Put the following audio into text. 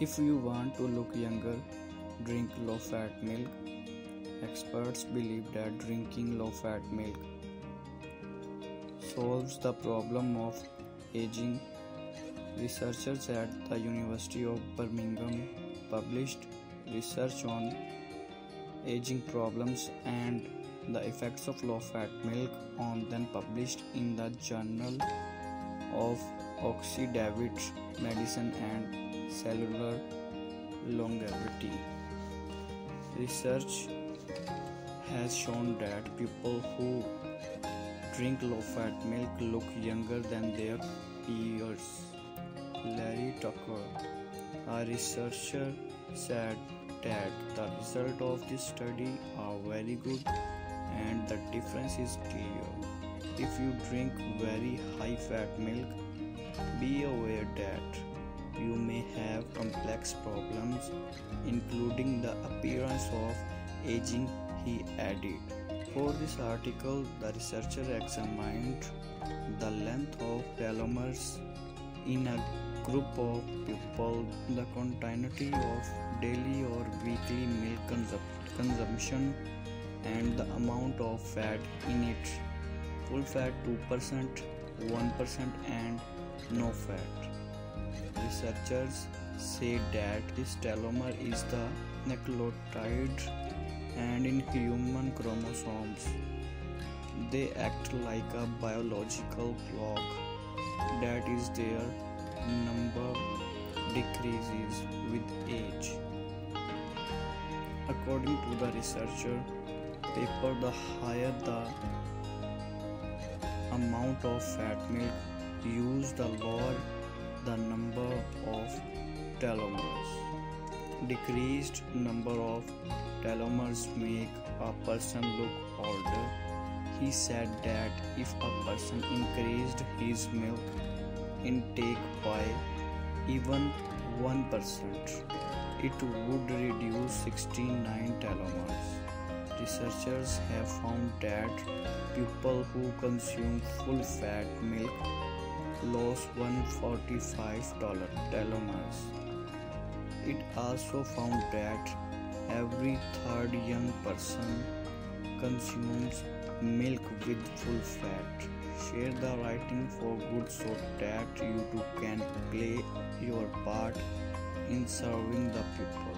If you want to look younger, drink low fat milk. Experts believe that drinking low fat milk solves the problem of aging. Researchers at the University of Birmingham published research on aging problems and the effects of low fat milk on them published in the Journal of Oxidative Medicine and cellular longevity. Research has shown that people who drink low fat milk look younger than their peers. Larry Tucker, a researcher, said that the results of this study are very good and the difference is clear. If you drink very high fat milk, be aware that you may have complex problems, including the appearance of aging, he added. For this article, the researcher examined the length of telomeres in a group of people, the continuity of daily or weekly milk consumption, and the amount of fat in it full fat 2%, 1%, and no fat. Researchers say that this telomere is the nucleotide and in human chromosomes they act like a biological clock that is their number decreases with age according to the researcher paper the higher the amount of fat milk used the lower the number of telomeres. Decreased number of telomeres make a person look older. He said that if a person increased his milk intake by even 1%, it would reduce 69 telomeres. Researchers have found that people who consume full fat milk lost $145 telomeres. It also found that every third young person consumes milk with full fat. Share the writing for good so that you too can play your part in serving the people.